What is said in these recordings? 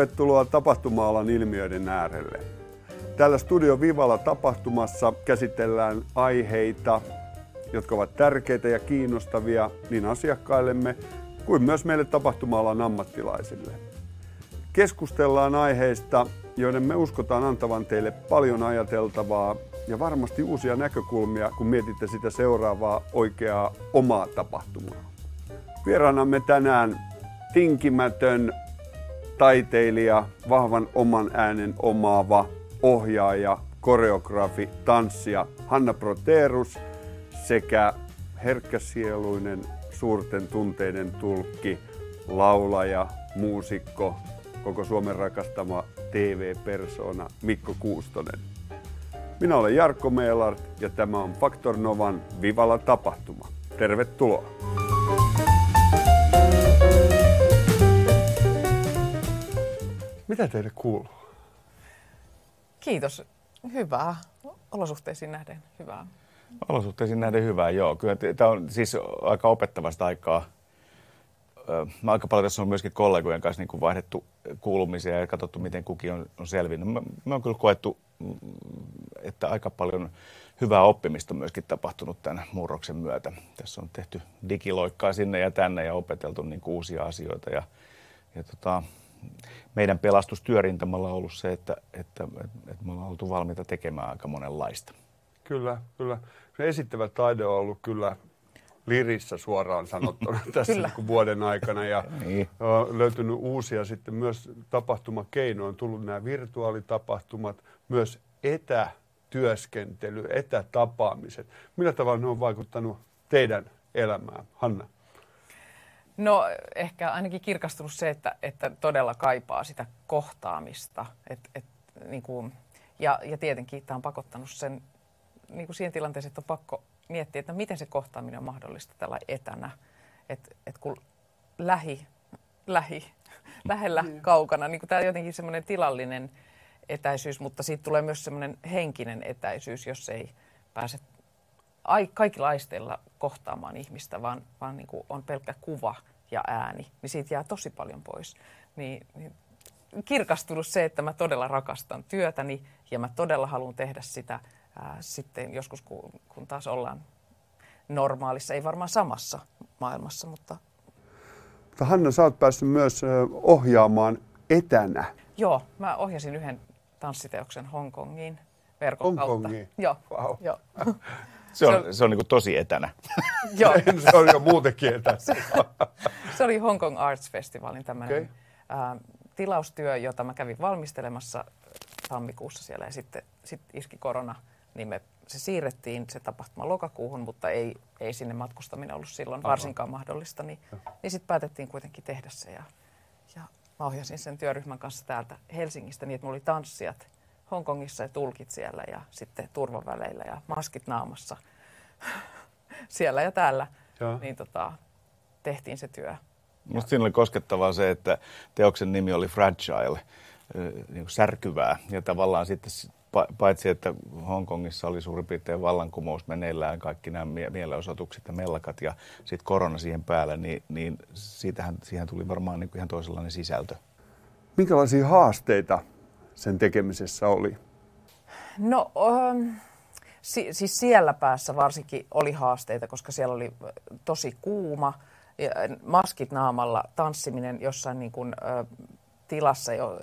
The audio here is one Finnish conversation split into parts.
Tervetuloa tapahtuma-alan ilmiöiden äärelle. Täällä Studio Vivalla tapahtumassa käsitellään aiheita, jotka ovat tärkeitä ja kiinnostavia niin asiakkaillemme kuin myös meille tapahtuma-alan ammattilaisille. Keskustellaan aiheista, joiden me uskotaan antavan teille paljon ajateltavaa ja varmasti uusia näkökulmia, kun mietitte sitä seuraavaa oikeaa omaa tapahtumaa. Vieraanamme tänään tinkimätön taiteilija, vahvan oman äänen omaava ohjaaja, koreografi, tanssija Hanna Proterus sekä herkkäsieluinen suurten tunteiden tulkki, laulaja, muusikko, koko Suomen rakastama TV-persona Mikko Kuustonen. Minä olen Jarkko Meelart ja tämä on Faktor Novan Vivalla tapahtuma. Tervetuloa! Mitä teille kuuluu? Kiitos. Hyvää. Olosuhteisiin nähden hyvää. Olosuhteisiin nähden hyvää, joo. Kyllä tämä on siis aika opettavasta aikaa. Mä aika paljon tässä on myöskin kollegojen kanssa niin kuin vaihdettu kuulumisia ja katsottu, miten kukin on, on selvinnyt. Mä, mä on kyllä koettu, mm, että aika paljon hyvää oppimista on myöskin tapahtunut tämän murroksen myötä. Tässä on tehty digiloikkaa sinne ja tänne ja opeteltu niin kuin uusia asioita. Ja, ja tota, meidän pelastustyörintamalla on ollut se, että, että, että, että me ollaan oltu valmiita tekemään aika monenlaista. Kyllä, kyllä. Se esittävä taide on ollut kyllä lirissä suoraan sanottuna tässä niin vuoden aikana ja niin. on löytynyt uusia sitten myös tapahtumakeinoja. On tullut nämä virtuaalitapahtumat, myös etätyöskentely, etätapaamiset. Millä tavalla ne on vaikuttanut teidän elämään, Hanna? No ehkä ainakin kirkastunut se, että, että todella kaipaa sitä kohtaamista. Et, et, niin kuin, ja, ja tietenkin tämä on pakottanut sen niin kuin siihen tilanteeseen, että on pakko miettiä, että miten se kohtaaminen on mahdollista tällä etänä. Että et kun lähi, lähi, lähellä, mm. kaukana, niin kuin tämä on jotenkin semmoinen tilallinen etäisyys, mutta siitä tulee myös semmoinen henkinen etäisyys, jos ei pääse ai, kaikilla aisteilla kohtaamaan ihmistä, vaan, vaan niin kuin on pelkkä kuva ja ääni, niin siitä jää tosi paljon pois. Niin, niin kirkastunut se, että mä todella rakastan työtäni ja mä todella haluan tehdä sitä ää, sitten joskus, kun, kun taas ollaan normaalissa, ei varmaan samassa maailmassa, mutta... Mutta Hanna, sä oot päässyt myös ohjaamaan etänä. Joo, mä ohjasin yhden tanssiteoksen Hongkongiin verkon Hongkongiin? kautta. Joo, wow. joo. Se on, se on, se on niin tosi etänä. Joo. se on jo muutenkin etänä. se oli Hong Kong Arts Festivalin tämmöinen okay. ä, tilaustyö, jota mä kävin valmistelemassa tammikuussa siellä ja sitten sit iski korona, niin me, se siirrettiin se tapahtuma lokakuuhun, mutta ei, ei sinne matkustaminen ollut silloin Aha. varsinkaan mahdollista, niin, niin sitten päätettiin kuitenkin tehdä se ja, ja mä ohjasin sen työryhmän kanssa täältä Helsingistä niin, että mulla oli tanssijat Hongkongissa ja tulkit siellä ja sitten turvaväleillä ja maskit naamassa siellä ja täällä. Joo. Niin tota, tehtiin se työ. Minusta siinä oli koskettavaa se, että teoksen nimi oli Fragile, niin kuin särkyvää. Ja tavallaan sitten paitsi, että Hongkongissa oli suurin piirtein vallankumous meneillään, kaikki nämä mielenosoitukset ja mellakat ja sitten korona siihen päälle, niin, niin siitähän, siihen tuli varmaan niin kuin ihan toisenlainen sisältö. Minkälaisia haasteita sen tekemisessä oli? No, um, si- siis siellä päässä varsinkin oli haasteita, koska siellä oli tosi kuuma, ja maskit naamalla, tanssiminen jossain niin kuin, ö, tilassa, jo,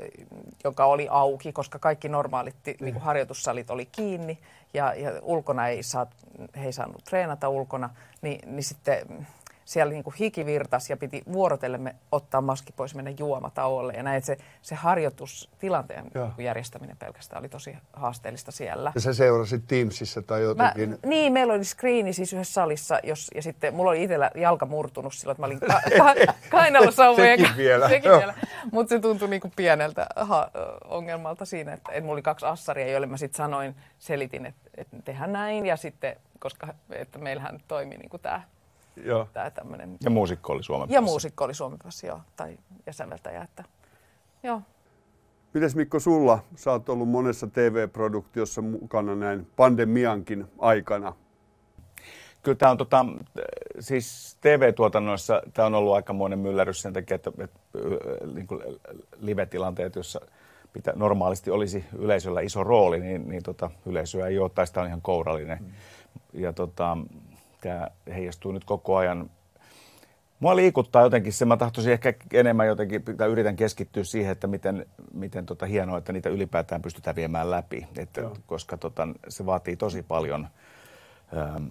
joka oli auki, koska kaikki normaalit niin kuin harjoitussalit oli kiinni ja, ja ulkona ei, saa, he ei saanut treenata ulkona, niin, niin sitten siellä niin kuin hiki virtas ja piti vuorotellemme ottaa maski pois mennä juomatauolle. Ja näin, se, se harjoitustilanteen Joo. järjestäminen pelkästään oli tosi haasteellista siellä. Ja sä seurasit Teamsissa tai jotenkin? Mä, niin, meillä oli screeni siis yhdessä salissa, jos, ja sitten mulla oli itsellä jalka murtunut silloin, että mä olin ka- ka- kainalosauvojen Sekin vielä. Sekin vielä. Mutta se tuntui niin kuin pieneltä ha- ongelmalta siinä, että, että mulla oli kaksi assaria, joille mä sitten sanoin, selitin, että, että tehdään näin, ja sitten, koska että meillähän toimi niin tämä Joo. Tää tämmönen... Ja muusikko oli Suomen Ja muusikko oli Suomen passi, joo, tai jäsenveltäjä, että joo. Mites Mikko sulla? Sä oot ollut monessa TV-produktiossa mukana näin pandemiankin aikana. kyllä tämä on tota, siis TV-tuotannoissa tämä on ollut aikamoinen myllärys sen takia, että, että niin kuin live-tilanteet, jossa mitä normaalisti olisi yleisöllä iso rooli, niin, niin tota, yleisöä ei ole, tai sitä on ihan kourallinen. Mm. Ja tota, tämä heijastuu nyt koko ajan. Mua liikuttaa jotenkin se, mä tahtoisin ehkä enemmän jotenkin, tai yritän keskittyä siihen, että miten, miten tota hienoa, että niitä ylipäätään pystytään viemään läpi, että, koska tota, se vaatii tosi paljon ähm,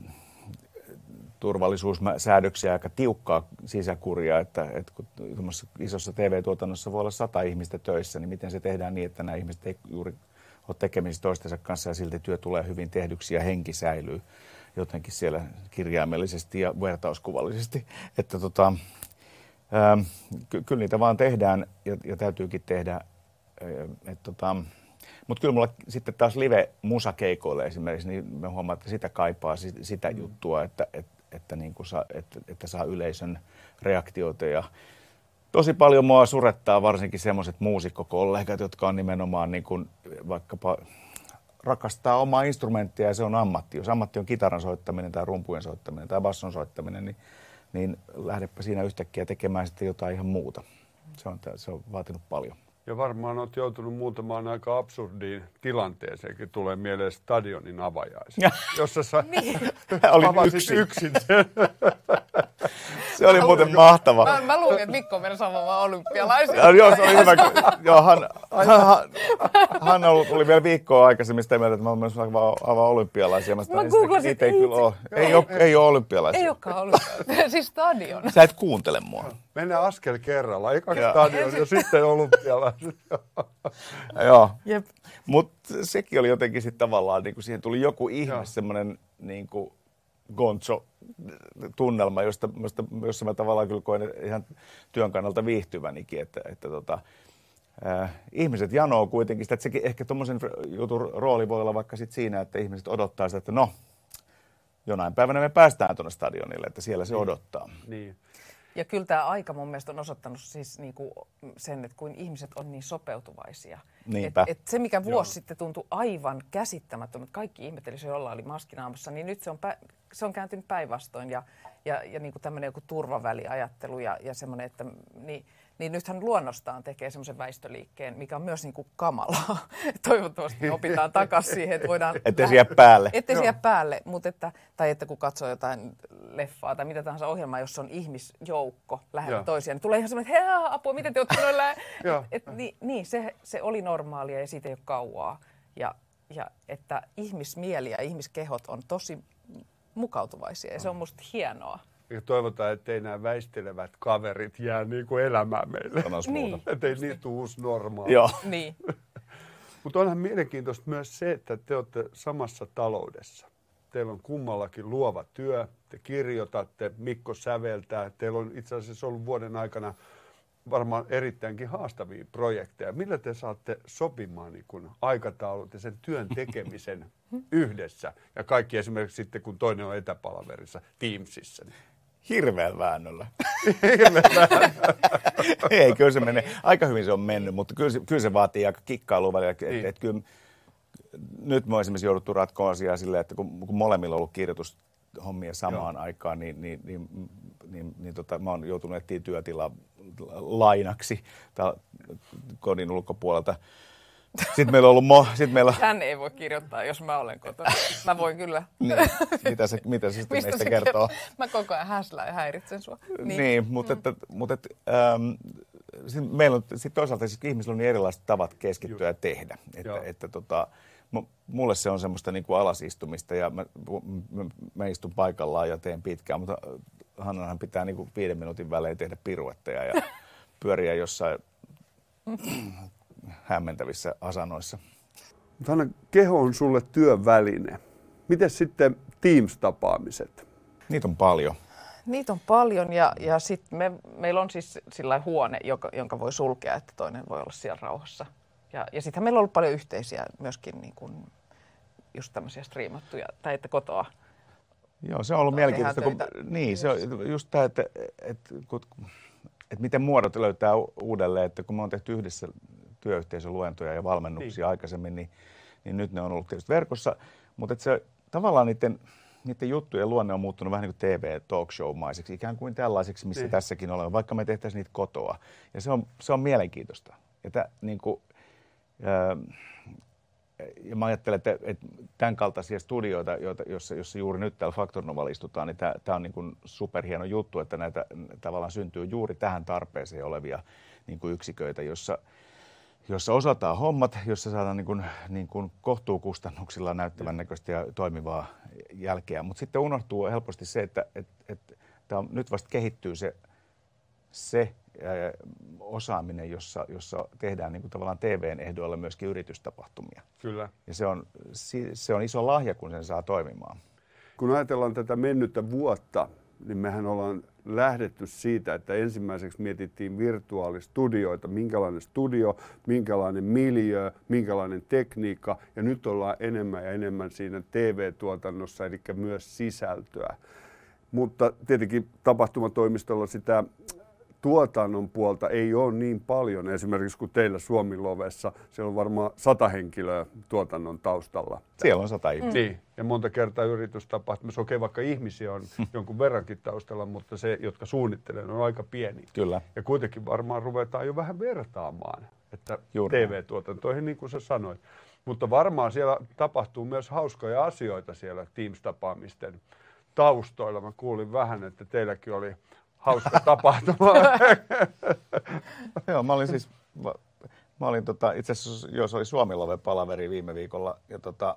turvallisuussäädöksiä, aika tiukkaa sisäkuria, että, että kun isossa TV-tuotannossa voi olla sata ihmistä töissä, niin miten se tehdään niin, että nämä ihmiset ei juuri ole tekemisissä toistensa kanssa ja silti työ tulee hyvin tehdyksi ja henki säilyy jotenkin siellä kirjaimellisesti ja vertauskuvallisesti. Että tota, ää, ähm, ky- kyllä niitä vaan tehdään ja, ja täytyykin tehdä. Äh, tota, mutta kyllä mulla sitten taas live-musakeikoille esimerkiksi, niin me huomaan, että sitä kaipaa sitä mm. juttua, että, että, että, niin kuin saa, että, että saa yleisön reaktioita ja tosi paljon mua surettaa varsinkin semmoiset muusikkokollegat, jotka on nimenomaan niin kuin vaikkapa rakastaa omaa instrumenttia ja se on ammatti. Jos ammatti on kitaran soittaminen tai rumpujen soittaminen tai basson soittaminen, niin, niin lähdepä siinä yhtäkkiä tekemään sitten jotain ihan muuta. Se on, se on vaatinut paljon. Ja varmaan olet joutunut muutamaan aika absurdiin tilanteeseenkin. Tulee mieleen stadionin avajaiset, jossa sä niin. avasit yksin. yksin sen. Se oli muuten mahtava. Mä, mä luulin, että Mikko meni saamaan olympialaisia. Ja, joo, se oli hyvä. joo, hän, hän, hän oli, oli vielä viikkoa aikaisemmin sitä mieltä, että mä olen avaa olympialaisia. Mä, mä googlasin itse. Ei, kyllä ole. Ei, ole, ei ole olympialaisia. Ei olekaan olympialaisia. siis stadion. Sä et kuuntele mua. Mennään askel kerralla. Eka stadion ja sitten olympialaiset. joo. Jep. Mutta sekin oli jotenkin sitten tavallaan, niin kuin siihen tuli joku ihme, semmoinen niin kuin gonzo-tunnelma, josta, josta, jossa mä tavallaan kyllä koen ihan työn kannalta viihtyvänikin, että, että tota, äh, ihmiset janoo kuitenkin sitä, että sekin ehkä tuommoisen jutun rooli voi olla vaikka sit siinä, että ihmiset odottaa sitä, että no, jonain päivänä me päästään tuonne stadionille, että siellä se niin. odottaa. Niin. Ja kyllä tämä aika mun mielestä on osoittanut siis niinku sen, että kuin ihmiset on niin sopeutuvaisia. Et, et se, mikä vuosi Joo. sitten tuntui aivan käsittämättömältä, kaikki ihmetteli, se jolla oli maskinaamassa, niin nyt se on, pä- se on kääntynyt päinvastoin. Ja, ja, ja niinku tämmöinen joku turvaväliajattelu ja, ja semmoinen, että niin, niin nythän luonnostaan tekee semmoisen väistöliikkeen, mikä on myös niin kuin kamalaa. Toivottavasti opitaan takaisin siihen, että voidaan... Ettei siihen päälle. Ettei siihen päälle, mutta että, tai että kun katsoo jotain leffaa tai mitä tahansa ohjelmaa, jossa on ihmisjoukko lähellä toisiaan, niin tulee ihan semmoinen, että hei, apua, miten te olette noilla? et, et, niin, niin se, se oli normaalia ja siitä ei ole kauaa. Ja, ja että ihmismieli ja ihmiskehot on tosi mukautuvaisia ja se on musta hienoa. Ja toivotaan, ettei nämä väistelevät kaverit jää niin kuin elämään meille. niin. Ettei niitä tule uusi normaali. Joo. niin. Mutta onhan mielenkiintoista myös se, että te olette samassa taloudessa. Teillä on kummallakin luova työ, te kirjoitatte, Mikko säveltää. Teillä on itse asiassa ollut vuoden aikana varmaan erittäinkin haastavia projekteja. Millä te saatte sopimaan niin kun aikataulut ja sen työn tekemisen yhdessä? Ja kaikki esimerkiksi sitten, kun toinen on etäpalaverissa Teamsissa. Niin Hirveän väännöllä. Ei, kyllä se menee. Aika hyvin se on mennyt, mutta kyllä se, kyllä se vaatii aika kikkailua välillä. Niin. Et, et kyllä, nyt me esimerkiksi jouduttu ratkoa asiaa silleen, että kun, kun molemmilla on ollut kirjoitushommia samaan Joo. aikaan, niin, niin, niin, niin, niin, niin tota, mä oon joutunut etsiä työtilaa lainaksi kodin ulkopuolelta. Sitten meillä on ollut mo... Sitten meillä... Hän ei voi kirjoittaa, jos mä olen kotona. Mä voin kyllä. niin. Mitä se, mitä se sitten meistä se kertoo? kertoo? Mä koko ajan häslään ja häiritsen sua. Niin, niin mutta, mm. että, mutta että, ähm, sit meillä on sit toisaalta siis ihmisillä on niin erilaiset tavat keskittyä Just. ja tehdä. Että, että tota, mulle se on semmoista niin kuin alasistumista ja mä, mä, mä istun paikallaan ja teen pitkään, mutta Hannahan pitää niin kuin viiden minuutin välein tehdä piruetteja ja pyöriä jossain hämmentävissä asanoissa. Hanna, keho on sulle työväline. Miten sitten Teams-tapaamiset? Niitä on paljon. Niitä on paljon ja, ja sitten me, meillä on siis sillä huone, joka, jonka voi sulkea, että toinen voi olla siellä rauhassa. Ja, ja sittenhän meillä on ollut paljon yhteisiä myöskin niin kuin just tämmöisiä striimattuja, tai että kotoa. Joo, se on ollut mielenkiintoista. Kun, niin, se on just tämä, että, että, että, että miten muodot löytää uudelleen, että kun me on tehty yhdessä työyhteisöluentoja ja valmennuksia niin. aikaisemmin, niin, niin nyt ne on ollut tietysti verkossa, mutta että se tavallaan niiden niiden juttujen luonne on muuttunut vähän niin kuin TV-talk show-maiseksi, ikään kuin tällaiseksi, missä niin. tässäkin olemme, vaikka me tehtäisiin niitä kotoa. Ja se on, se on mielenkiintoista. Ja, tä, niin kuin, ää, ja mä ajattelen, että, että tämän kaltaisia studioita, joita, jossa, jossa juuri nyt täällä Factor Novalla istutaan, niin tämä on niin kuin superhieno juttu, että näitä tavallaan syntyy juuri tähän tarpeeseen olevia niin kuin yksiköitä, jossa, jossa osataan hommat, jossa saadaan niin kuin, niin kuin kohtuukustannuksilla näyttävän näköistä ja toimivaa jälkeä. Mutta sitten unohtuu helposti se, että, että, että tämä on, nyt vasta kehittyy se, se ää, osaaminen, jossa, jossa tehdään niin kuin tavallaan TVn ehdoilla myöskin yritystapahtumia. Kyllä. Ja se on, se on iso lahja, kun sen saa toimimaan. Kun ajatellaan tätä mennyttä vuotta, niin mehän ollaan lähdetty siitä, että ensimmäiseksi mietittiin virtuaalistudioita, minkälainen studio, minkälainen miljö, minkälainen tekniikka, ja nyt ollaan enemmän ja enemmän siinä TV-tuotannossa, eli myös sisältöä. Mutta tietenkin tapahtumatoimistolla sitä tuotannon puolta ei ole niin paljon, esimerkiksi kuin teillä Suomi-lovessa. Siellä on varmaan sata henkilöä tuotannon taustalla. Siellä on sata ihmistä. Niin, ja monta kertaa yritystapahtumassa, okei okay, vaikka ihmisiä on jonkun verrankin taustalla, mutta se, jotka suunnittelevat, on aika pieni. Kyllä. Ja kuitenkin varmaan ruvetaan jo vähän vertaamaan, että Juuri. TV-tuotantoihin, niin kuin sä sanoit. Mutta varmaan siellä tapahtuu myös hauskoja asioita siellä Teams-tapaamisten taustoilla. Mä kuulin vähän, että teilläkin oli hauska tapahtuma. Joo, mä olin siis, mä, mä olin tota, itse asiassa, jos oli Suomilove palaveri viime viikolla, ja tota,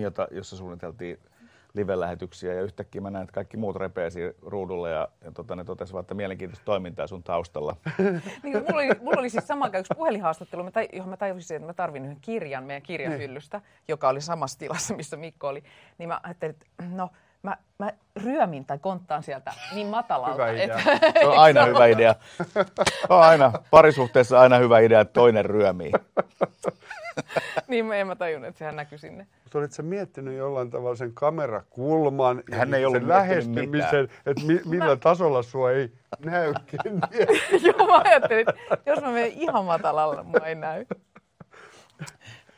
jota, jossa suunniteltiin live-lähetyksiä ja yhtäkkiä mä näin, että kaikki muut repeesi ruudulle ja, ja tota, ne totesivat, että mielenkiintoista toimintaa sun taustalla. niin, mulla, oli, mulla oli siis sama yksi puhelinhaastattelu, johon mä tajusin, että mä tarvin yhden kirjan meidän kirjahyllystä, joka oli samassa tilassa, missä Mikko oli. Niin mä ajattelin, että no mä, mä ryömin tai konttaan sieltä niin matalalta. Hyvä idea. Että, se on aina hyvä idea. On aina, parisuhteessa aina hyvä idea, että toinen ryömii. niin en mä tajunnut, että sehän näkyy sinne. Mutta olitko miettinyt jollain tavalla sen kamerakulman Hän ei ollut sen lähestymisen, että mi- millä mä... tasolla sua ei näy Joo, mä ajattelin, että jos mä menen ihan matalalla, mua ei näy.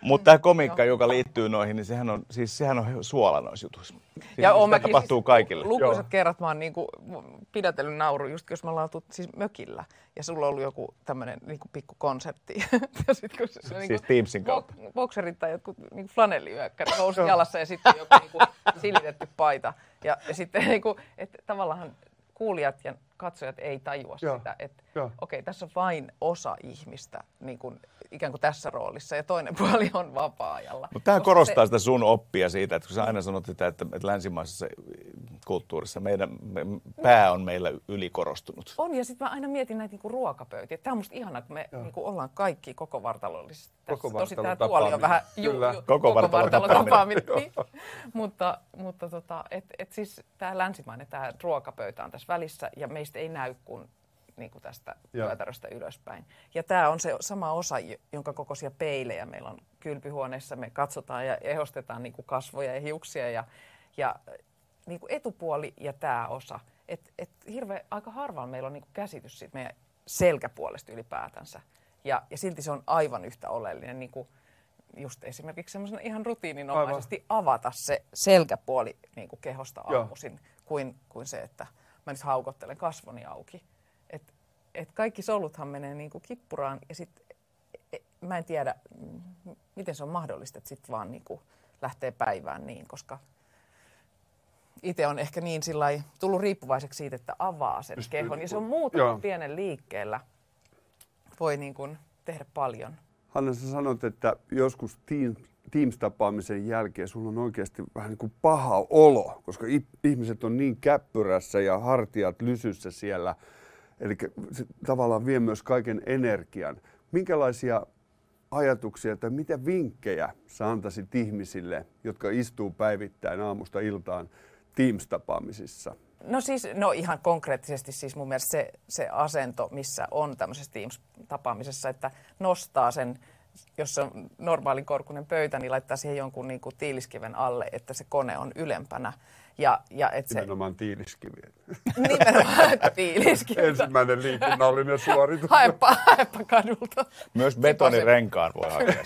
Mutta tämä komiikka, joka liittyy noihin, niin sehän on, siis sehän on suola noissa jutuissa. Siis ja on tapahtuu siis kaikille. Lukuisat Joo. kerrat mä oon niinku pidätellyt nauru, just jos me ollaan tullut siis mökillä ja sulla on ollut joku tämmöinen niinku pikku konsertti. ja sit, kun se, siis niinku, Teamsin kautta. Bokserit tai jotkut niinku flanelliyökkärit nousi jalassa ja sitten joku niinku silitetty paita. Ja, ja sitten niinku, että tavallaan kuulijat ja katsojat ei tajua Joo. sitä, että okei, okay, tässä on vain osa ihmistä niin kuin, ikään kuin tässä roolissa ja toinen puoli on vapaa-ajalla. Mutta tämä korostaa se... sitä sun oppia siitä, että kun sä aina sanot sitä, että, että länsimaisessa kulttuurissa meidän me, pää on meillä ylikorostunut. On ja sitten mä aina mietin näitä niinku ruokapöytiä. Tämä on musta ihanaa, kun me niinku ollaan kaikki koko vartalollisesti. Koko Tosi tämä tuoli on vähän ju, ju, koko, koko vartalon tapaaminen. niin. mutta mutta tota, et, et siis tämä länsimainen, tämä ruokapöytä on tässä välissä ja meistä ei näy kuin niin kuin tästä pyötäröstä ylöspäin. Ja tämä on se sama osa, jonka kokoisia peilejä meillä on kylpyhuoneessa. Me katsotaan ja ehostetaan niin kuin kasvoja ja hiuksia ja, ja niin kuin etupuoli ja tämä osa. Et, et hirveän, aika harvaan meillä on niin kuin käsitys siitä meidän selkäpuolesta ylipäätänsä. Ja, ja silti se on aivan yhtä oleellinen. Niin kuin just esimerkiksi semmoisen ihan rutiininomaisesti aivan. avata se selkäpuoli niin kuin kehosta aamuisin, kuin, kuin se, että mä nyt haukottelen kasvoni auki et kaikki soluthan menee niin kuin kippuraan ja sitten e, mä en tiedä, miten se on mahdollista, että sitten vaan niin kuin lähtee päivään niin, koska itse on ehkä niin sillai, tullut riippuvaiseksi siitä, että avaa sen Pystyy, kehon. Ja se on muutama pienen liikkeellä. Voi niin kuin tehdä paljon. Hanna, sä sanot, että joskus Teams, Teams-tapaamisen jälkeen sulla on oikeasti vähän niin kuin paha olo, koska ihmiset on niin käppyrässä ja hartiat lysyssä siellä – Eli se tavallaan vie myös kaiken energian. Minkälaisia ajatuksia tai mitä vinkkejä sä antaisit ihmisille, jotka istuu päivittäin aamusta iltaan Teams-tapaamisissa? No siis, no ihan konkreettisesti siis mun mielestä se, se asento, missä on tämmöisessä Teams-tapaamisessa, että nostaa sen jos on normaalin korkunen pöytä, niin laittaa siihen jonkun niin kuin tiiliskiven alle, että se kone on ylempänä. Ja, ja et se... Nimenomaan tiiliskivi. Nimenomaan tiiliskivi. Ensimmäinen liikunnallinen suoritus. Haepa, haepa kadulta. Myös betonirenkaan voi hakea.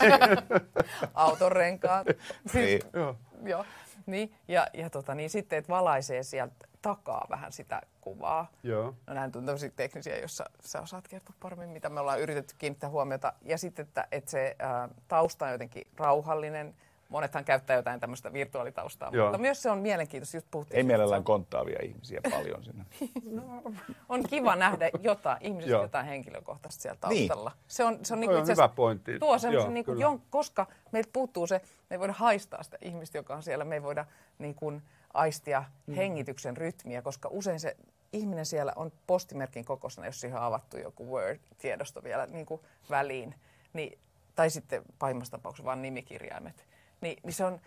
Auton renkaat. Siis, niin. joo. joo. Niin, ja, ja tota, niin sitten, että valaisee sieltä takaa vähän sitä kuvaa. Joo. No näin on tämmöisiä teknisiä, joissa sä osaat kertoa paremmin, mitä me ollaan yritetty kiinnittää huomiota. Ja sitten, että, että se ää, tausta on jotenkin rauhallinen, monethan käyttää jotain tämmöistä virtuaalitaustaa, Joo. mutta myös se on mielenkiintoista. Just puhuttiin, Ei mielellään on... konttaavia ihmisiä paljon sinne. no, on kiva nähdä jotain, ihmiset jotain henkilökohtaista siellä taustalla. Niin. Se on, se on, niin kuin hyvä pointti. Tuo semmoisen, niin kuin, jon, koska meiltä puuttuu se, me ei voida haistaa sitä ihmistä, joka on siellä, me ei voida niin kuin, aistia mm. hengityksen rytmiä, koska usein se ihminen siellä on postimerkin kokoisena, jos siihen on avattu joku Word-tiedosto vielä niin kuin väliin, niin, tai sitten pahimmassa tapauksessa vain nimikirjaimet niin, niin se on,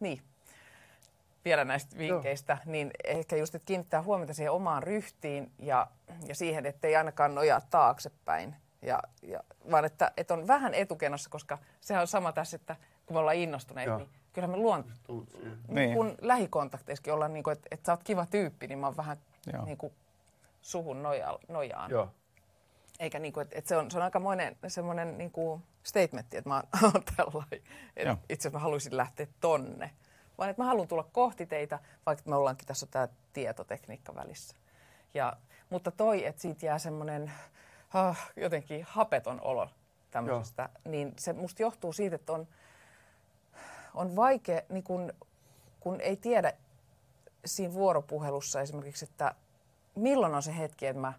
niin, vielä näistä vinkkeistä, Joo. niin ehkä just, että kiinnittää huomiota siihen omaan ryhtiin ja, ja siihen, että ei ainakaan nojaa taaksepäin, ja, ja, vaan että, että on vähän etukenossa, koska sehän on sama tässä, että kun me ollaan innostuneita, niin kyllä me luon, niin. kun lähikontakteissakin ollaan, niin kuin, että, että sä oot kiva tyyppi, niin mä oon vähän niin kuin, suhun noja, nojaan. Joo. Eikä niin kuin, että, että se, on, se on aikamoinen semmoinen niin kuin statementti, että mä oon tällainen. Että itse asiassa mä haluaisin lähteä tonne. Vaan että mä haluan tulla kohti teitä, vaikka me ollaankin tässä tämä tietotekniikka välissä. Ja, mutta toi, että siitä jää semmoinen uh, jotenkin hapeton olo tämmöisestä, Joo. niin se musta johtuu siitä, että on, on vaikea, niin kun, kun ei tiedä siinä vuoropuhelussa esimerkiksi, että milloin on se hetki, että mä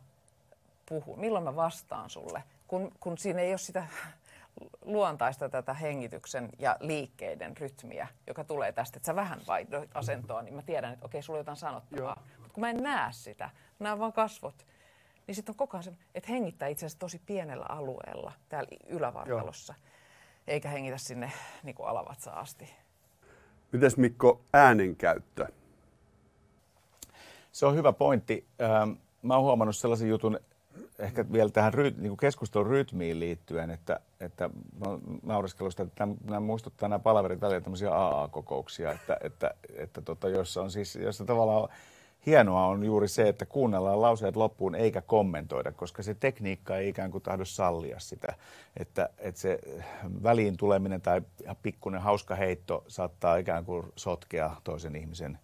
puhun, milloin mä vastaan sulle, kun, kun siinä ei ole sitä luontaista tätä hengityksen ja liikkeiden rytmiä, joka tulee tästä, että sä vähän vaihdoit asentoa, niin mä tiedän, että okei, sulla on jotain sanottavaa. Mutta kun mä en näe sitä, mä näen vaan kasvot, niin sitten on koko ajan se, että hengittää itse asiassa tosi pienellä alueella täällä ylävartalossa, Joo. eikä hengitä sinne niin kuin alavatsa asti. Mites Mikko, äänenkäyttö? Se on hyvä pointti. Mä oon huomannut sellaisen jutun, ehkä vielä tähän ry, niin keskustelun rytmiin liittyen, että, että nauriskelusta, että nämä muistuttaa nämä palaverit välillä tämmöisiä AA-kokouksia, että, että, että tota, jossa on siis, jossa tavallaan hienoa on juuri se, että kuunnellaan lauseet loppuun eikä kommentoida, koska se tekniikka ei ikään kuin tahdo sallia sitä, että, että se väliin tuleminen tai pikkuinen hauska heitto saattaa ikään kuin sotkea toisen ihmisen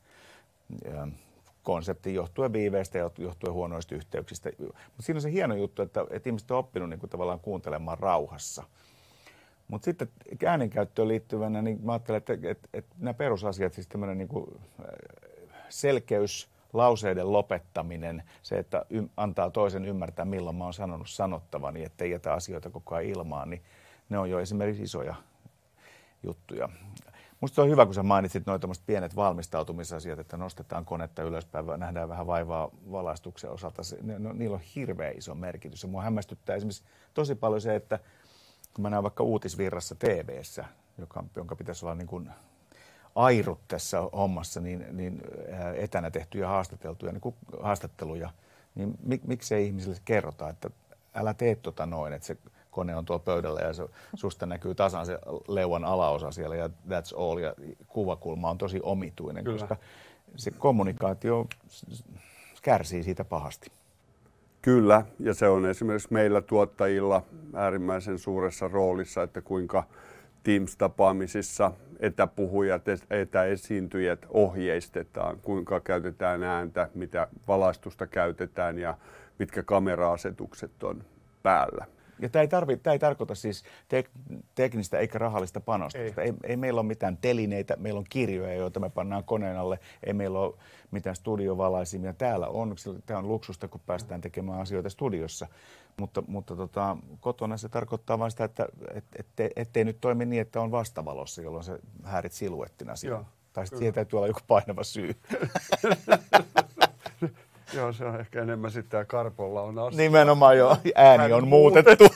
konsepti johtuen viiveistä ja johtuen huonoista yhteyksistä. Mutta siinä on se hieno juttu, että, että ihmiset on oppinut niin kuin tavallaan kuuntelemaan rauhassa. Mutta sitten äänenkäyttöön liittyvänä, niin mä ajattelen, että, että, että nämä perusasiat, siis tämmöinen niin kuin selkeys, lauseiden lopettaminen, se, että antaa toisen ymmärtää, milloin mä oon sanonut sanottavani, ettei jätä asioita koko ajan ilmaan, niin ne on jo esimerkiksi isoja juttuja. Musta on hyvä, kun sä mainitsit noin pienet valmistautumisasiat, että nostetaan konetta ylöspäin, nähdään vähän vaivaa valaistuksen osalta. Se, ne, no, niillä on hirveän iso merkitys. Ja mua hämmästyttää esimerkiksi tosi paljon se, että kun mä näen vaikka uutisvirrassa tv joka, jonka pitäisi olla niin kuin airut tässä hommassa, niin, niin etänä tehtyjä haastateltuja, niin haastatteluja, niin mik, miksei ihmisille kerrota, että älä tee tota noin, että se kone on tuolla pöydällä ja se, susta näkyy tasan se leuan alaosa siellä ja that's all ja kuvakulma on tosi omituinen, Kyllä. koska se kommunikaatio kärsii siitä pahasti. Kyllä, ja se on esimerkiksi meillä tuottajilla äärimmäisen suuressa roolissa, että kuinka Teams-tapaamisissa etäpuhujat, etäesiintyjät ohjeistetaan, kuinka käytetään ääntä, mitä valaistusta käytetään ja mitkä kamera-asetukset on päällä. Ja tämä ei, tarvi, tämä ei tarkoita siis tek- teknistä eikä rahallista panostusta. Ei. Ei, ei meillä ole mitään telineitä, meillä on kirjoja, joita me pannaan koneen alle. Ei meillä ole mitään studiovalaisimia. Täällä on, tämä on luksusta, kun päästään tekemään asioita studiossa. Mutta, mutta tota, kotona se tarkoittaa vain sitä, että et, et, ettei nyt toimi niin, että on vastavalossa, jolloin se häirit siluettina siellä. Tai sitten siihen täytyy olla joku painava syy. Joo, se on ehkä enemmän sitten Karpolla on asia. Nimenomaan joo, ääni on muutettu.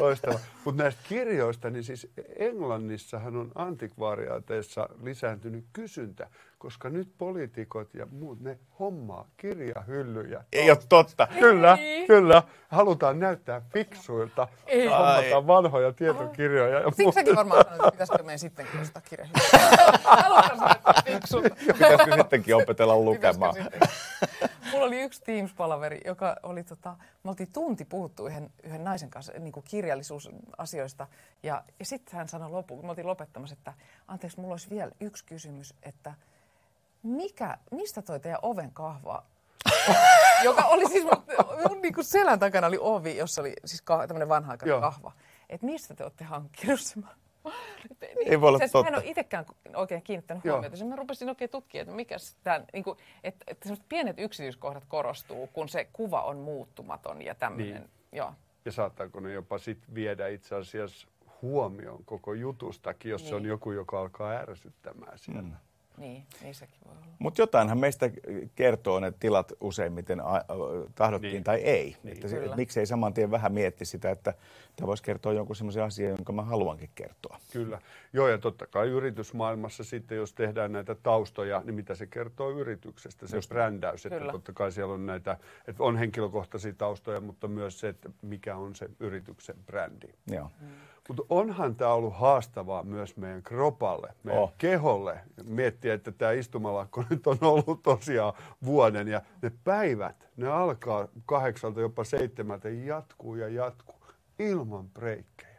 Loistava. Mutta näistä kirjoista, niin siis Englannissahan on antikvariaateissa lisääntynyt kysyntä, koska nyt poliitikot ja muut, ne hommaa kirjahyllyjä. Ei ole totta. Kyllä, Ei. kyllä. Halutaan näyttää fiksuilta. Ei. Hommataan vanhoja tietokirjoja. Ja Siksi säkin varmaan sanoit, että pitäisikö meidän sittenkin ostaa kirjahyllyä. Halutaan näyttää fiksuilta. Pitäisikö sittenkin opetella lukemaan? Mulla mulla oli yksi Teams-palaveri, joka oli, tota, me oltiin tunti puhuttu yhden, yhden naisen kanssa niin kuin kirjallisuusasioista. Ja, ja sitten hän sanoi loppuun, kun me oltiin lopettamassa, että anteeksi, mulla olisi vielä yksi kysymys, että mikä, mistä toi teidän oven kahva joka oli siis mun, mun niin kuin selän takana oli ovi, jossa oli siis kah, tämmöinen vanha kahva. Että mistä te olette hankkinut sen? Ei voi olla totta. Mä en ole itsekään oikein kiinnittänyt Joo. huomiota. Mä rupesin oikein tutkia, että mikä tämä, niin kuin, että, että pienet yksityiskohdat korostuu, kun se kuva on muuttumaton ja tämmöinen. Niin. Joo. Ja saattaako ne jopa sit viedä itse asiassa huomioon koko jutustakin, jos niin. se on niin. joku, joka alkaa ärsyttämään siellä. Mm. Niin, niin sekin voi olla. Mutta jotainhan meistä kertoo ne tilat useimmiten tahdottiin niin. tai ei. Niin, että se, miksei saman tien vähän mietti sitä, että tämä voisi kertoa jonkun sellaisen asian, jonka mä haluankin kertoa. Kyllä. Joo, ja totta kai yritysmaailmassa sitten, jos tehdään näitä taustoja, niin mitä se kertoo yrityksestä, se Just. brändäys. Kyllä. Että totta kai siellä on näitä, että on henkilökohtaisia taustoja, mutta myös se, että mikä on se yrityksen brändi. Joo. Mm. Mutta onhan tämä ollut haastavaa myös meidän kropalle, meidän oh. keholle. Miettiä, että tämä istumalakko nyt on ollut tosiaan vuoden ja ne päivät, ne alkaa kahdeksalta jopa seitsemältä, jatkuu ja jatkuu ilman breikkejä.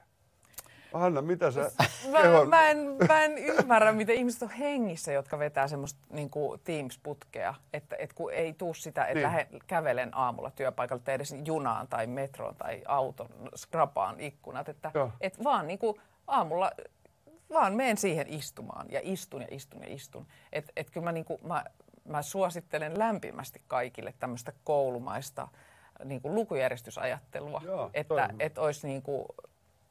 Hanna, mitä sä mä, kehon... mä, en, mä en ymmärrä, miten ihmiset on hengissä, jotka vetää semmoista niin Teams-putkea, että, että kun ei tuu sitä, että niin. lähde, kävelen aamulla työpaikalle tai edes junaan tai metroon tai auton, skrapaan ikkunat, että että vaan niin kuin aamulla vaan menen siihen istumaan ja istun ja istun ja istun. Että et kyllä mä, niin kuin, mä, mä suosittelen lämpimästi kaikille tämmöistä koulumaista niin kuin lukujärjestysajattelua, Joo, että, että olisi niin kuin,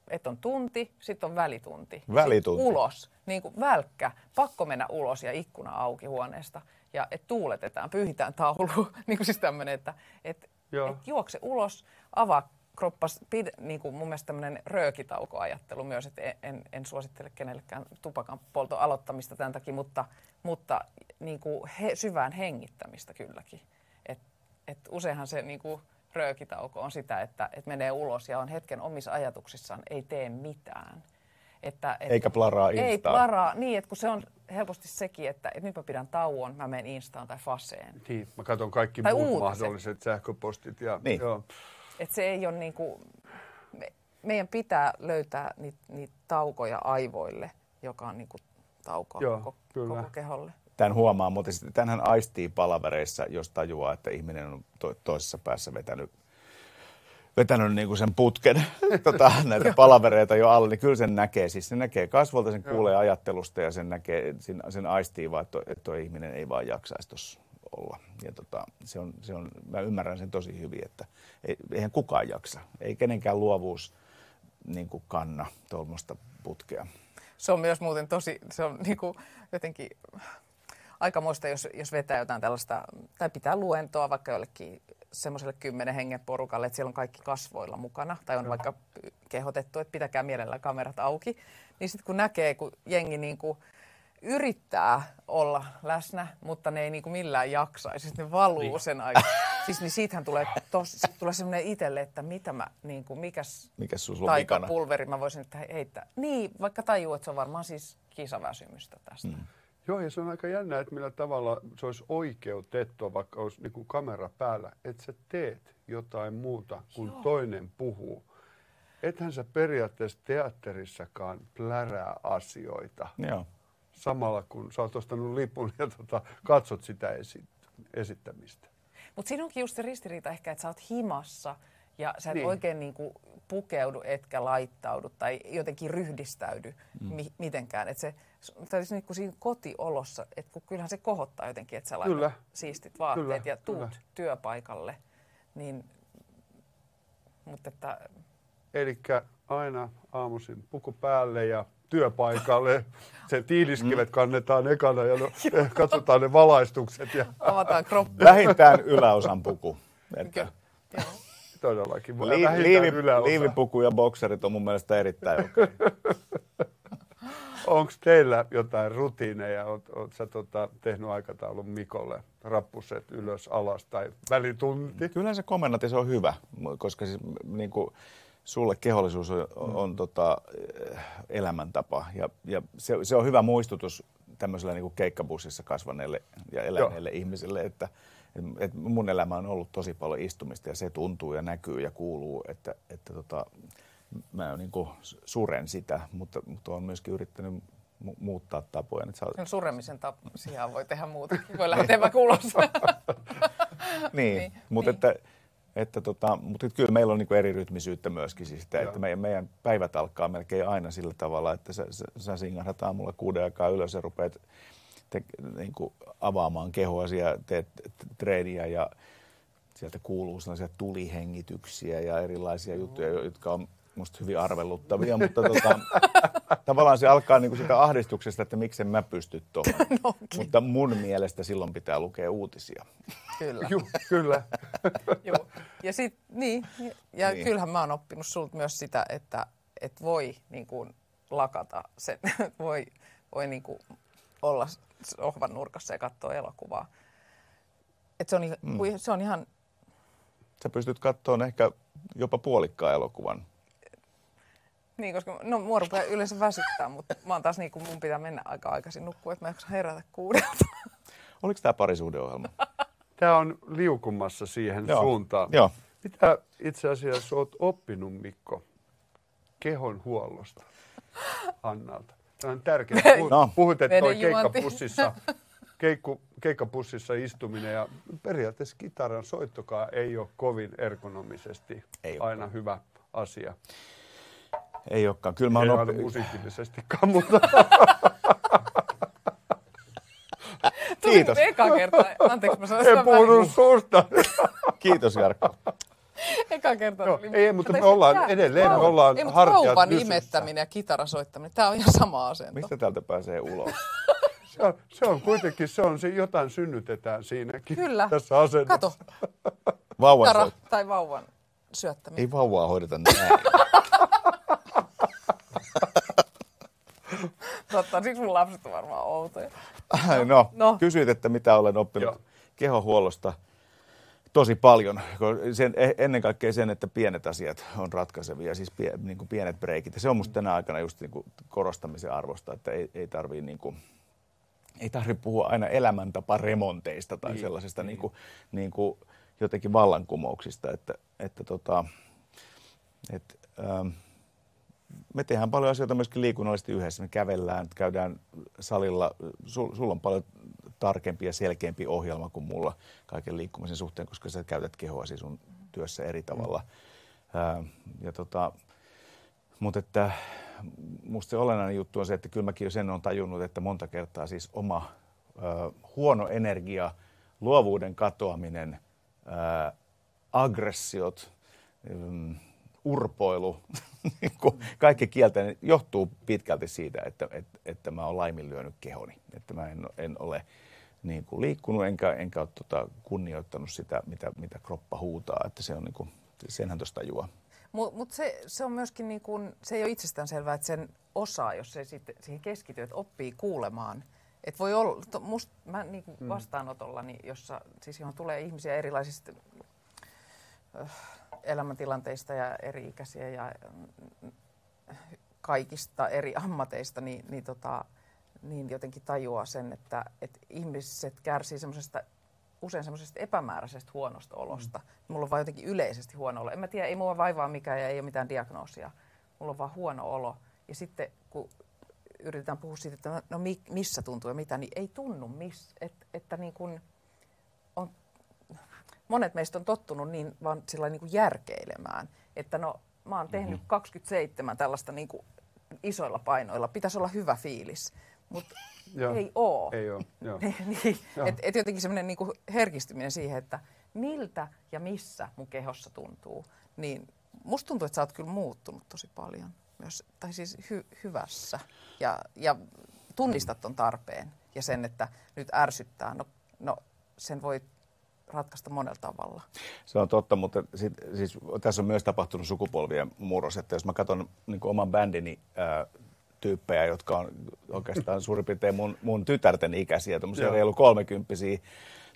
että on tunti, sitten on välitunti. Välitunti. ulos, niin kuin välkkä, pakko mennä ulos ja ikkuna auki huoneesta. Ja että tuuletetaan, pyyhitään taulu, niin kuin siis tämmöinen, että et, et juokse ulos, avaa kroppas, pid, niin kuin mun mielestä tämmöinen röökitaukoajattelu myös, että en, en suosittele kenellekään tupakan polton aloittamista tämän takia, mutta, mutta niin kuin he, syvään hengittämistä kylläkin. Et, et useinhan se niin kuin, röökitauko on sitä, että, että menee ulos ja on hetken omissa ajatuksissaan, ei tee mitään. Että, että, Eikä plaraa Instaan. Ei plaraa, niin, että kun se on helposti sekin, että, että nyt mä pidän tauon, mä menen Instaan tai Faseen. Niin, mä katson kaikki tai muut uutiset. mahdolliset sähköpostit. Ja, niin. joo. Et se ei ole niin kuin, me, meidän pitää löytää niitä, niitä taukoja aivoille, joka on niin kuin tauko joo, koko, kyllä. koko keholle tämän huomaa, mutta tämänhän aistii palavereissa, jos tajuaa, että ihminen on to- toisessa päässä vetänyt vetänyt niin kuin sen putken tota, näitä palavereita jo alle, niin kyllä sen näkee. Siis se näkee kasvolta, sen kuulee ajattelusta ja sen, näkee, sen, sen aistii vaan, että, että tuo ihminen ei vaan jaksaisi tuossa olla. Ja tota, se on, se on, mä ymmärrän sen tosi hyvin, että ei, eihän kukaan jaksa. Ei kenenkään luovuus niin kuin kanna tuommoista putkea. Se on myös muuten tosi, se on niin kuin jotenkin aikamoista, jos, jos vetää jotain tällaista, tai pitää luentoa vaikka jollekin semmoiselle kymmenen hengen porukalle, että siellä on kaikki kasvoilla mukana, tai on vaikka kehotettu, että pitäkää mielellä kamerat auki, niin sitten kun näkee, kun jengi niin kuin yrittää olla läsnä, mutta ne ei niin kuin millään jaksaisi, siis ne valuu niin. sen aikaa. Siis niin siitähän tulee, tos, sit tulee semmoinen itselle, että mitä mä, niin kuin, mikäs, mikäs taikapulveri mä voisin heittää. Niin, vaikka tajuu, että se on varmaan siis kisaväsymystä tästä. Mm. Joo, ja se on aika jännä, että millä tavalla se olisi oikeutettua, vaikka olisi niin kuin kamera päällä, että sä teet jotain muuta kuin Joo. toinen puhuu. Ethän sä periaatteessa teatterissakaan plärää asioita. Joo. Samalla kun sä oot ostanut lipun ja tota, katsot sitä esi- esittämistä. Mutta siinä onkin just se ristiriita ehkä, että sä oot himassa ja sä et niin. oikein niin kuin pukeudu etkä laittaudu tai jotenkin ryhdistäydy mm. mi- mitenkään. Että se tai niin kuin siinä kotiolossa, että kun kyllähän se kohottaa jotenkin, että sä laitat kyllä. siistit vaatteet kyllä, ja tuut kyllä. työpaikalle, niin, mutta että... Eli aina aamuisin puku päälle ja työpaikalle. Se tiiliskivet mm. kannetaan ekana ja no, katsotaan ne valaistukset. Ja... Avataan kroppi. Vähintään yläosan puku. Että... Todellakin. Li- liivi, liivipuku ja bokserit on mun mielestä erittäin okei. Okay. Onko teillä jotain rutiineja? Oot sä tota, tehnyt aikataulun Mikolle? Rappuset ylös, alas tai välitunti? Kyllä se komennat ja se on hyvä, koska siis, niin kuin, sulle kehollisuus on, mm. on tota, elämäntapa. Ja, ja se, se on hyvä muistutus tämmöisellä niin kuin keikkabussissa kasvaneelle ja eläneelle Joo. ihmiselle, että Et mun elämä on ollut tosi paljon istumista ja se tuntuu ja näkyy ja kuuluu, että, että tota, mä niin kuin suren sitä, mutta, mutta olen myöskin yrittänyt mu- muuttaa tapoja. Että saa... suremisen tap- sijaan voi tehdä muutakin, voi lähteä vaikka ulos. niin, niin, mutta niin. että että tota, mutta kyllä meillä on niin eri rytmisyyttä myöskin. Siis sitä, että meidän, meidän päivät alkaa melkein aina sillä tavalla, että sä, sä, sä singahdat aamulla kuuden aikaa ylös ja rupeat te, niin kuin avaamaan kehoa ja teet treeniä ja sieltä kuuluu sellaisia tulihengityksiä ja erilaisia juttuja, jotka on musta hyvin arveluttavia, mutta tota, tavallaan se alkaa niinku sitä ahdistuksesta, että miksen mä pysty tuohon. No. Mutta mun mielestä silloin pitää lukea uutisia. Kyllä. Juh, kyllä. Juh. Ja, sit, niin, ja niin. kyllähän mä oon oppinut sulta myös sitä, että et voi niin kuin, lakata, sen, voi, voi niin kuin, olla sohvan nurkassa ja katsoa elokuvaa. Et se, on, mm. se on ihan... Sä pystyt katsomaan ehkä jopa puolikkaan elokuvan niin, koska no, mua rupeaa yleensä väsyttää, mutta mä oon taas niin kuin mun pitää mennä aika aikaisin nukkua, että mä jaksan herätä kuudelta. Oliko tämä parisuudeohjelma? Tämä on liukumassa siihen Joo. suuntaan. Joo. Mitä itse asiassa olet oppinut, Mikko, kehon huollosta Annalta? Tämä on tärkeää. Puhut, no. puhut että toi keikkapussissa, keikku, keikkapussissa istuminen ja periaatteessa kitaran soittokaa ei ole kovin ergonomisesti ei aina ole. hyvä asia. Ei olekaan. Kyllä mä oon oppi... musiikillisestikaan, mutta... Kiitos. Eka kerta. Anteeksi, mä sanoin En puhunut suusta. Kiitos, Jarkko. Eka kerta. No, ei, mutta me ollaan jää. edelleen, me ollaan ei, hartiat vauvan imettäminen ja kitarasoittaminen, tämä on ihan sama asento. Mistä täältä pääsee ulos? se, on, se on kuitenkin, se on se, jotain synnytetään siinäkin. Kyllä. Tässä asennossa. Kato. Vauvan Kitara tai vauvan syöttäminen. Ei vauvaa hoideta näin. Totta, siksi mun lapset on varmaan outoja. No, no. kysyit, että mitä olen oppinut Joo. kehohuollosta tosi paljon. Sen, e, ennen kaikkea sen, että pienet asiat on ratkaisevia, siis pie, niin kuin pienet breikit. Ja se on musta tänä aikana just niin kuin korostamisen arvosta, että ei, ei tarvii niin kuin, ei tarvitse puhua aina elämäntaparemonteista tai niin, sellaisesta niin. Niin kuin, niin kuin jotenkin vallankumouksista, että, että tota, että, ähm, me tehdään paljon asioita myöskin liikunnallisesti yhdessä. Me kävellään, käydään salilla. Sul, on paljon tarkempi ja selkeämpi ohjelma kuin mulla kaiken liikkumisen suhteen, koska sä käytät kehoasi sun työssä eri tavalla. Mm. Ja tota, mutta että musta se olennainen juttu on se, että kyllä mäkin jo sen on tajunnut, että monta kertaa siis oma ää, huono energia, luovuuden katoaminen, ää, aggressiot, ää, urpoilu, Niinku kaikki kieltä johtuu pitkälti siitä, että, että, että mä oon laiminlyönyt kehoni. Että mä en, en ole niin kuin liikkunut enkä, enkä ole tota, kunnioittanut sitä, mitä, mitä kroppa huutaa. Että se on niin kuin, senhän tuosta juo. Mutta mut se, se on myöskin, niin kuin, se ei ole itsestäänselvää, että sen osaa, jos se sitten siihen keskityy, että oppii kuulemaan. Että voi olla, to, must, mä niin kuin mm. vastaanotollani, jossa siis johon tulee ihmisiä erilaisista elämäntilanteista ja eri-ikäisiä ja kaikista eri ammateista, niin, niin, tota, niin jotenkin tajuaa sen, että, että ihmiset kärsii semmoisesta usein semmoisesta epämääräisestä huonosta olosta. Mm. Mulla on vain jotenkin yleisesti huono olo. En mä tiedä, ei mua vaivaa mikään ja ei ole mitään diagnoosia. Mulla on vaan huono olo. Ja sitten kun yritetään puhua siitä, että no, no missä tuntuu ja mitä, niin ei tunnu miss. Et, että niin kun monet meistä on tottunut niin vaan sillä niin kuin järkeilemään, että no mä oon tehnyt mm-hmm. 27 tällaista niin kuin isoilla painoilla, pitäisi olla hyvä fiilis, mutta ei oo. Ei oo, joo. niin, et, et jotenkin semmoinen niin herkistyminen siihen, että miltä ja missä mun kehossa tuntuu, niin musta tuntuu, että sä oot kyllä muuttunut tosi paljon myös, tai siis hy, hyvässä ja, ja tunnistat ton tarpeen ja sen, että nyt ärsyttää. No, no sen voi ratkaista monella tavalla. Se on totta, mutta sit, siis, tässä on myös tapahtunut sukupolvien murros, että jos mä katson niin oman bändini ää, tyyppejä, jotka on oikeastaan suurin piirtein mun, mun tytärten ikäisiä, tuommoisia reilu kolmekymppisiä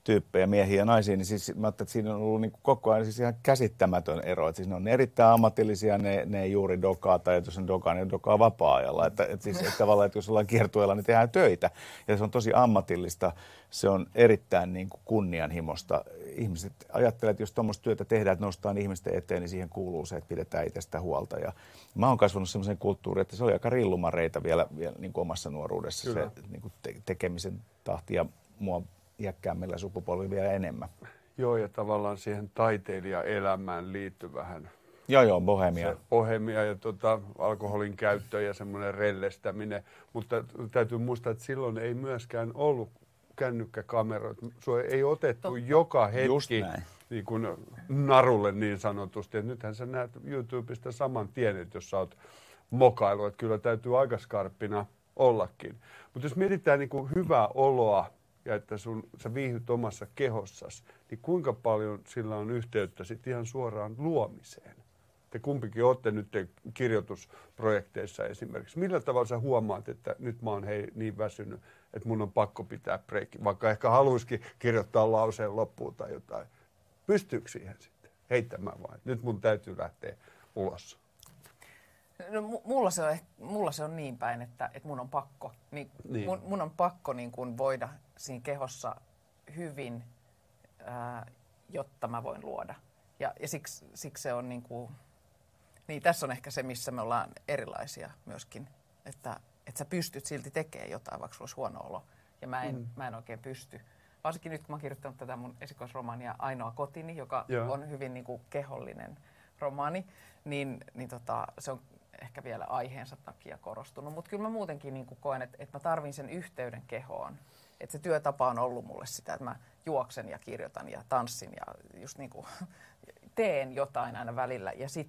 tyyppejä, miehiä ja naisia, niin siis mä että siinä on ollut niin kuin koko ajan siis ihan käsittämätön ero. Että siis ne on erittäin ammatillisia, ne, ne ei juuri dokaa, tai jos on dokaa, niin dokaa vapaa-ajalla. Että, että siis että tavallaan, että jos ollaan kiertueella, niin tehdään töitä. Ja se on tosi ammatillista, se on erittäin niin kuin kunnianhimosta. Ihmiset ajattelevat, että jos tuommoista työtä tehdään, että nostaa ihmisten eteen, niin siihen kuuluu se, että pidetään itsestä huolta. Ja mä oon kasvanut sellaisen kulttuuriin, että se oli aika rillumareita vielä, vielä niin kuin omassa nuoruudessa Kyllä. se niin kuin te- tekemisen tahti. Ja mua iäkkäämmillä sukupolvilla vielä enemmän. Joo, ja tavallaan siihen taiteilijaelämään liittyy vähän Joo, joo, bohemia. Se bohemia ja tota, alkoholin käyttö ja semmoinen rellestäminen. Mutta täytyy muistaa, että silloin ei myöskään ollut kännykkäkameroita. Sua ei otettu Totta. joka hetki niin kuin narulle niin sanotusti. Et nythän sä näet YouTubesta saman tien, että jos sä oot mokailu, että kyllä täytyy aika skarppina ollakin. Mutta jos mietitään niin kuin hyvää oloa ja että sun, sä viihdyt omassa kehossasi, niin kuinka paljon sillä on yhteyttä sitten ihan suoraan luomiseen? Te kumpikin olette nyt kirjoitusprojekteissa esimerkiksi. Millä tavalla sä huomaat, että nyt mä oon hei niin väsynyt, että mun on pakko pitää breikki, vaikka ehkä haluaisikin kirjoittaa lauseen loppuun tai jotain. Pystyykö siihen sitten heittämään vai? Nyt mun täytyy lähteä ulos. No, mulla, se on, mulla se on niin päin, että, että mun on pakko, niin, niin. Mun, mun on pakko niin kuin voida siinä kehossa hyvin, ää, jotta mä voin luoda. Ja, ja siksi, siksi se on niin kuin, niin tässä on ehkä se, missä me ollaan erilaisia myöskin, että, että sä pystyt silti tekemään jotain, vaikka sulla olisi huono olo. Ja mä en, mm. mä en oikein pysty. Varsinkin nyt, kun mä oon kirjoittanut tätä mun esikoisromaania Ainoa kotini, joka Joo. on hyvin niin kuin kehollinen romaani, niin, niin tota, se on ehkä vielä aiheensa takia korostunut. Mutta kyllä mä muutenkin niin kuin koen, että, että mä tarvin sen yhteyden kehoon. Että se työtapa on ollut mulle sitä, että mä juoksen ja kirjoitan ja tanssin ja just niin kuin teen jotain aina välillä. Ja sit,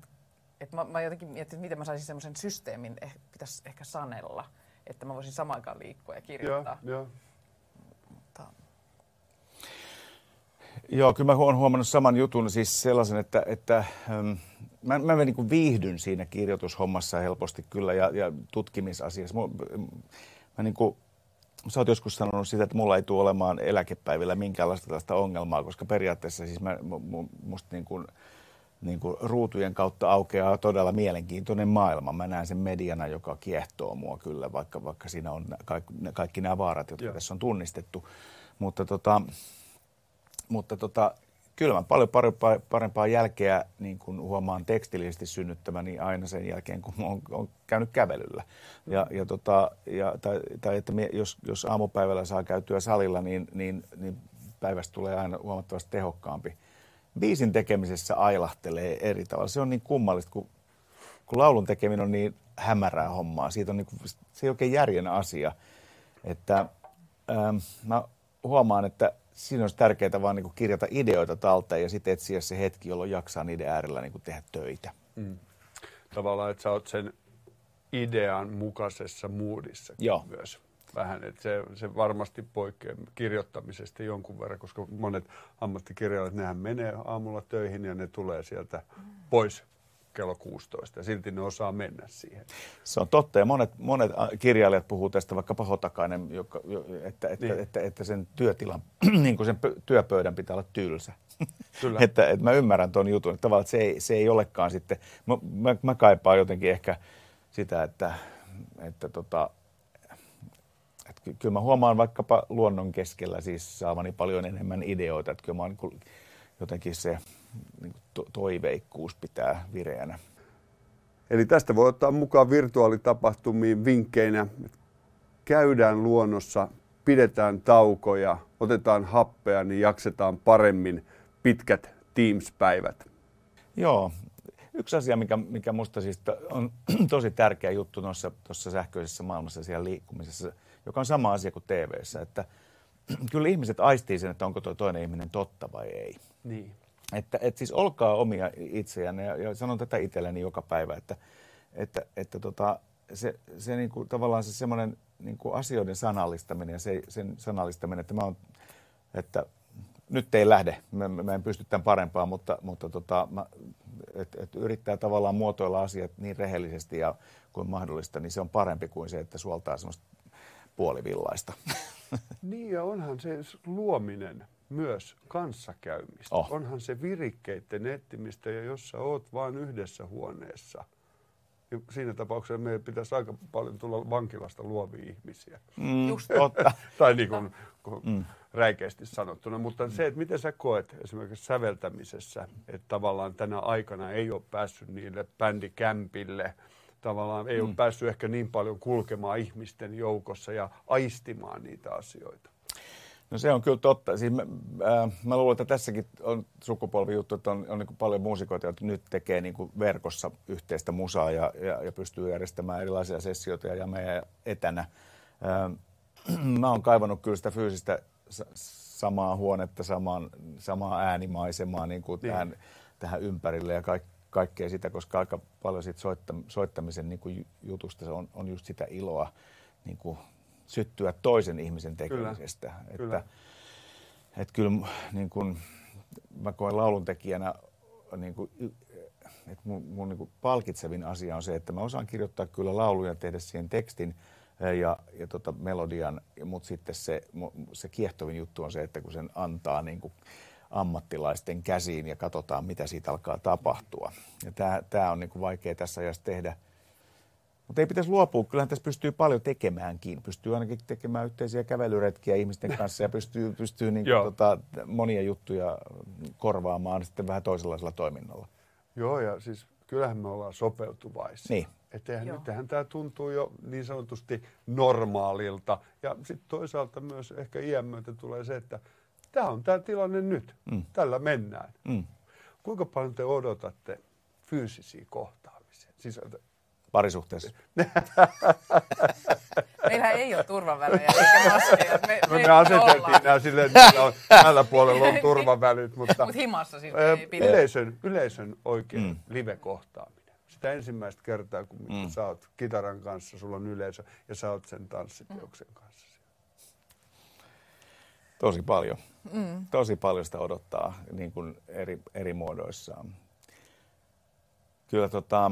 että mä, mä jotenkin mietin, että miten mä saisin semmoisen systeemin, eh, pitäisi ehkä sanella, että mä voisin samaan aikaan liikkua ja kirjoittaa. Joo, joo. Mutta... Joo, kyllä mä oon huomannut saman jutun, siis sellaisen, että, että ähm, mä, mä niin kuin viihdyn siinä kirjoitushommassa helposti kyllä ja, ja tutkimisasiassa. Mä, mä niin kuin, sä oot joskus sanonut sitä, että mulla ei tule olemaan eläkepäivillä minkäänlaista tällaista ongelmaa, koska periaatteessa siis mä, musta niin kuin, niin kuin ruutujen kautta aukeaa todella mielenkiintoinen maailma. Mä näen sen mediana, joka kiehtoo mua kyllä, vaikka, vaikka siinä on kaikki, kaikki nämä vaarat, jotka Joo. tässä on tunnistettu. Mutta, tota, mutta tota, kyllä mä paljon parempaa, parempaa jälkeä niin kun huomaan tekstillisesti synnyttämäni aina sen jälkeen, kun on, on käynyt kävelyllä. Ja, ja, tota, ja, tai, tai että me, jos, jos aamupäivällä saa käytyä salilla, niin, niin, niin päivästä tulee aina huomattavasti tehokkaampi. Biisin tekemisessä ailahtelee eri tavalla. Se on niin kummallista, kun, kun laulun tekeminen on niin hämärää hommaa. Siitä on niin kuin, se ei oikein järjen asia. Että, ähm, mä huomaan, että siinä olisi tärkeää vaan niin kirjata ideoita talteen ja sitten etsiä se hetki, jolloin jaksaa niiden äärellä niin tehdä töitä. Mm. Tavallaan, että sä oot sen idean mukaisessa moodissa Joo. myös vähän. Että se, se varmasti poikkeaa kirjoittamisesta jonkun verran, koska monet ammattikirjailijat, nehän menee aamulla töihin ja ne tulee sieltä pois kello 16 ja silti ne osaa mennä siihen. Se on totta ja monet, monet kirjailijat puhuu tästä, vaikka Pahotakainen, joka, että, että, niin. että, että, sen työtilan, niin kuin sen työpöydän pitää olla tylsä. Kyllä. että, että mä ymmärrän tuon jutun, että tavallaan että se, ei, se ei olekaan sitten, mä, mä, mä kaipaan jotenkin ehkä sitä, että, että tota, että kyllä mä huomaan vaikkapa luonnon keskellä siis saavani paljon enemmän ideoita, että kyllä mä oon niin jotenkin se niin to, toiveikkuus pitää vireänä. Eli tästä voi ottaa mukaan virtuaalitapahtumiin vinkkeinä. Käydään luonnossa, pidetään taukoja, otetaan happea, niin jaksetaan paremmin pitkät Teams-päivät. Joo. Yksi asia, mikä, mikä musta siis on tosi tärkeä juttu tuossa sähköisessä maailmassa siellä liikkumisessa, joka on sama asia kuin tv että kyllä ihmiset aistii sen, että onko tuo toinen ihminen totta vai ei. Niin. Että, että siis olkaa omia itseänne ja, ja sanon tätä itselleni joka päivä, että, että, että tota, se, se niin kuin, tavallaan se semmoinen niin kuin asioiden sanallistaminen ja se, sen sanallistaminen, että mä oon, että nyt ei lähde, mä, mä en pysty tämän parempaan, mutta, mutta tota, mä, et, et yrittää tavallaan muotoilla asiat niin rehellisesti ja kuin mahdollista, niin se on parempi kuin se, että suoltaa semmoista puolivillaista. Niin ja onhan se luominen myös kanssakäymistä. Oh. Onhan se virikkeiden etsimistä ja jos sä oot vain yhdessä huoneessa, niin siinä tapauksessa meidän pitäisi aika paljon tulla vankilasta luovia ihmisiä. Mm, Just totta. tai niin kuin, mm. räikeästi sanottuna. Mutta mm. se, että miten sä koet esimerkiksi säveltämisessä, että tavallaan tänä aikana ei ole päässyt niille bändikämpille, tavallaan ei mm. ole päässyt ehkä niin paljon kulkemaan ihmisten joukossa ja aistimaan niitä asioita. No se on kyllä totta. Siis mä, äh, mä luulen, että tässäkin on sukupolvijuttu, että on, on niin paljon muusikoita, jotka nyt tekee niin verkossa yhteistä musaa ja, ja, ja pystyy järjestämään erilaisia sessioita ja meidän etänä. Äh, mä oon kaivannut kyllä sitä fyysistä samaa huonetta, samaan, samaa äänimaisemaa niin kuin niin. Tähän, tähän ympärille ja kaik, kaikkea sitä, koska aika paljon siitä soittam, soittamisen niin kuin jutusta se on, on just sitä iloa niin kuin syttyä toisen ihmisen tekemisestä. Kyllä. Että, kyllä. Että kyllä niin kuin, mä koen lauluntekijänä, niin kuin, että mun, mun niin kuin palkitsevin asia on se, että mä osaan kirjoittaa kyllä lauluja, tehdä siihen tekstin ja, ja tota melodian, mutta sitten se, se kiehtovin juttu on se, että kun sen antaa niin kuin ammattilaisten käsiin ja katsotaan, mitä siitä alkaa tapahtua. Ja tämä on niin kuin vaikea tässä ajassa tehdä – mutta ei pitäisi luopua. Kyllähän tässä pystyy paljon tekemäänkin. Pystyy ainakin tekemään yhteisiä kävelyretkiä ihmisten kanssa ja pystyy, pystyy niin kuin, tota, monia juttuja korvaamaan sitten vähän toisenlaisella toiminnalla. Joo, ja siis kyllähän me ollaan sopeutuvaisia. Niin. Että nythän tämä tuntuu jo niin sanotusti normaalilta. Ja sitten toisaalta myös ehkä iän myötä tulee se, että tämä on tämä tilanne nyt. Mm. Tällä mennään. Mm. Kuinka paljon te odotatte fyysisiä kohtaamisia? Siis parisuhteessa? Meillä ei ole turvavälejä eikä maskeja. Me, no me, me aseteltiin nämä silleen, että on, tällä puolella on turvavälit, mutta Mut himassa siis ei pidä. Yleisön, yleisön oikein mm. live-kohtaaminen. Sitä ensimmäistä kertaa, kun mm. sä oot kitaran kanssa, sulla on yleisö ja sä oot sen tanssiteoksen mm. kanssa. Tosi paljon. Mm. Tosi paljon sitä odottaa niin kuin eri, eri muodoissaan. Kyllä tota,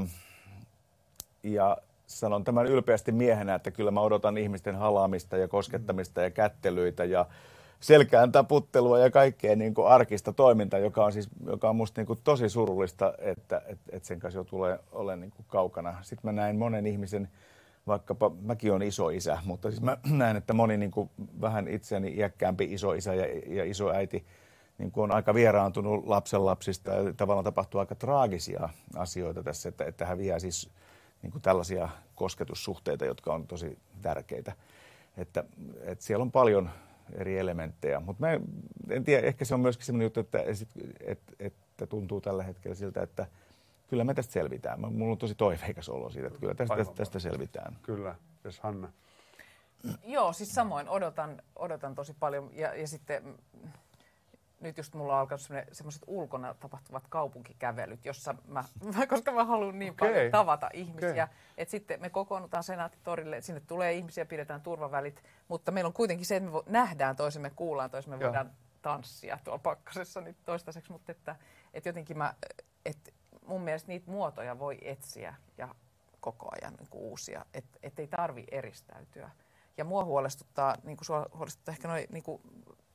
ja sanon tämän ylpeästi miehenä, että kyllä mä odotan ihmisten halaamista ja koskettamista ja kättelyitä ja selkään taputtelua ja kaikkea niin kuin arkista toimintaa, joka on, siis, joka on musta niin kuin tosi surullista, että, että, että sen kanssa jo tulee olemaan niin kuin kaukana. Sitten mä näin monen ihmisen, vaikkapa mäkin olen iso isä, mutta siis mä näen, että moni niin kuin vähän itseäni iäkkäämpi iso isä ja, ja iso äiti niin kuin on aika vieraantunut lapsenlapsista ja tavallaan tapahtuu aika traagisia asioita tässä, että, että häviää siis niin kuin tällaisia kosketussuhteita, jotka on tosi tärkeitä. Että, että siellä on paljon eri elementtejä, mutta en tiedä, ehkä se on myöskin sellainen juttu, että, että, että tuntuu tällä hetkellä siltä, että kyllä me tästä selvitään. Mulla on tosi toiveikas olo siitä, että kyllä tästä, tästä, tästä selvitään. Kyllä, jos Hanna. Joo, siis samoin odotan, odotan tosi paljon ja, ja sitten nyt just mulla on alkanut semmoiset ulkona tapahtuvat kaupunkikävelyt, jossa mä, koska mä haluan niin okay. paljon tavata ihmisiä, okay. että sitten me kokoonnutaan senaattitorille, sinne tulee ihmisiä, pidetään turvavälit, mutta meillä on kuitenkin se, että me nähdään toisemme, kuullaan toisemme, voidaan tanssia tuolla pakkasessa nyt toistaiseksi, mutta että, että jotenkin mä, että mun mielestä niitä muotoja voi etsiä ja koko ajan niin kuin uusia, että et ei tarvi eristäytyä. Ja mua huolestuttaa, niin kuin sua huolestuttaa ehkä noin niin kuin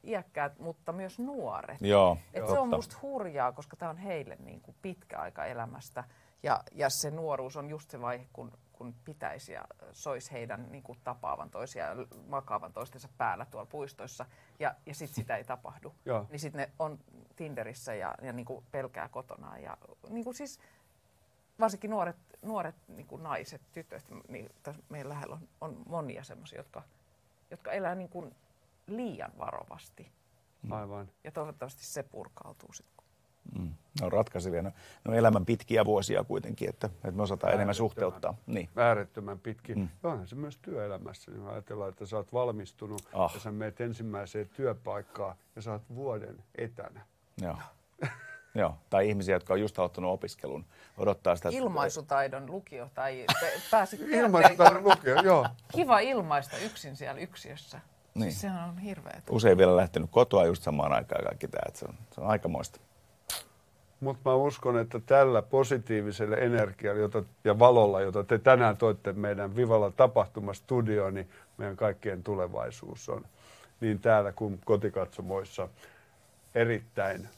iäkkäät, mutta myös nuoret. Joo, Et se on musta hurjaa, koska tämä on heille niin kuin pitkä aika elämästä. Ja, ja se nuoruus on just se vaihe, kun, kun pitäisi ja sois heidän niin kuin tapaavan toisia ja makaavan toistensa päällä tuolla puistoissa. Ja, ja sitten sitä ei tapahdu. niin sitten ne on Tinderissä ja, ja niin kuin pelkää kotona. Ja niin kuin siis varsinkin nuoret, nuoret niin kuin naiset, tytöt, niin meidän lähellä on, on monia semmoisia, jotka, jotka elää niin kuin liian varovasti. Mm. Aivan. Ja toivottavasti se purkautuu sitten. Mm. No ratkaisevia. No, no elämän pitkiä vuosia kuitenkin, että, että me osataan enemmän suhteuttaa. Niin. Äärettömän pitki. Mm. onhan se myös työelämässä. Niin ajatellaan, että sä oot valmistunut oh. ja sä meet ensimmäiseen työpaikkaan ja sä oot vuoden etänä. Joo. Joo, tai ihmisiä, jotka on just aloittanut opiskelun, odottaa sitä... Ilmaisutaidon lukio tai pääsit Ilmaisutaidon lukio, joo. Kiva ilmaista yksin siellä yksiössä. Niin. Sehän on hirveä. Usein vielä lähtenyt kotoa just samaan aikaan kaikki tämä, että se on, se on aikamoista. Mutta mä uskon, että tällä positiivisella energialla jota, ja valolla, jota te tänään toitte meidän Vivalla tapahtumastudioon, niin meidän kaikkien tulevaisuus on niin täällä kuin kotikatsomoissa erittäin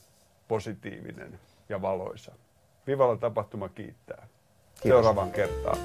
positiivinen ja valoisa. Vivalla tapahtuma kiittää. Kiitos. Seuraavaan kertaan.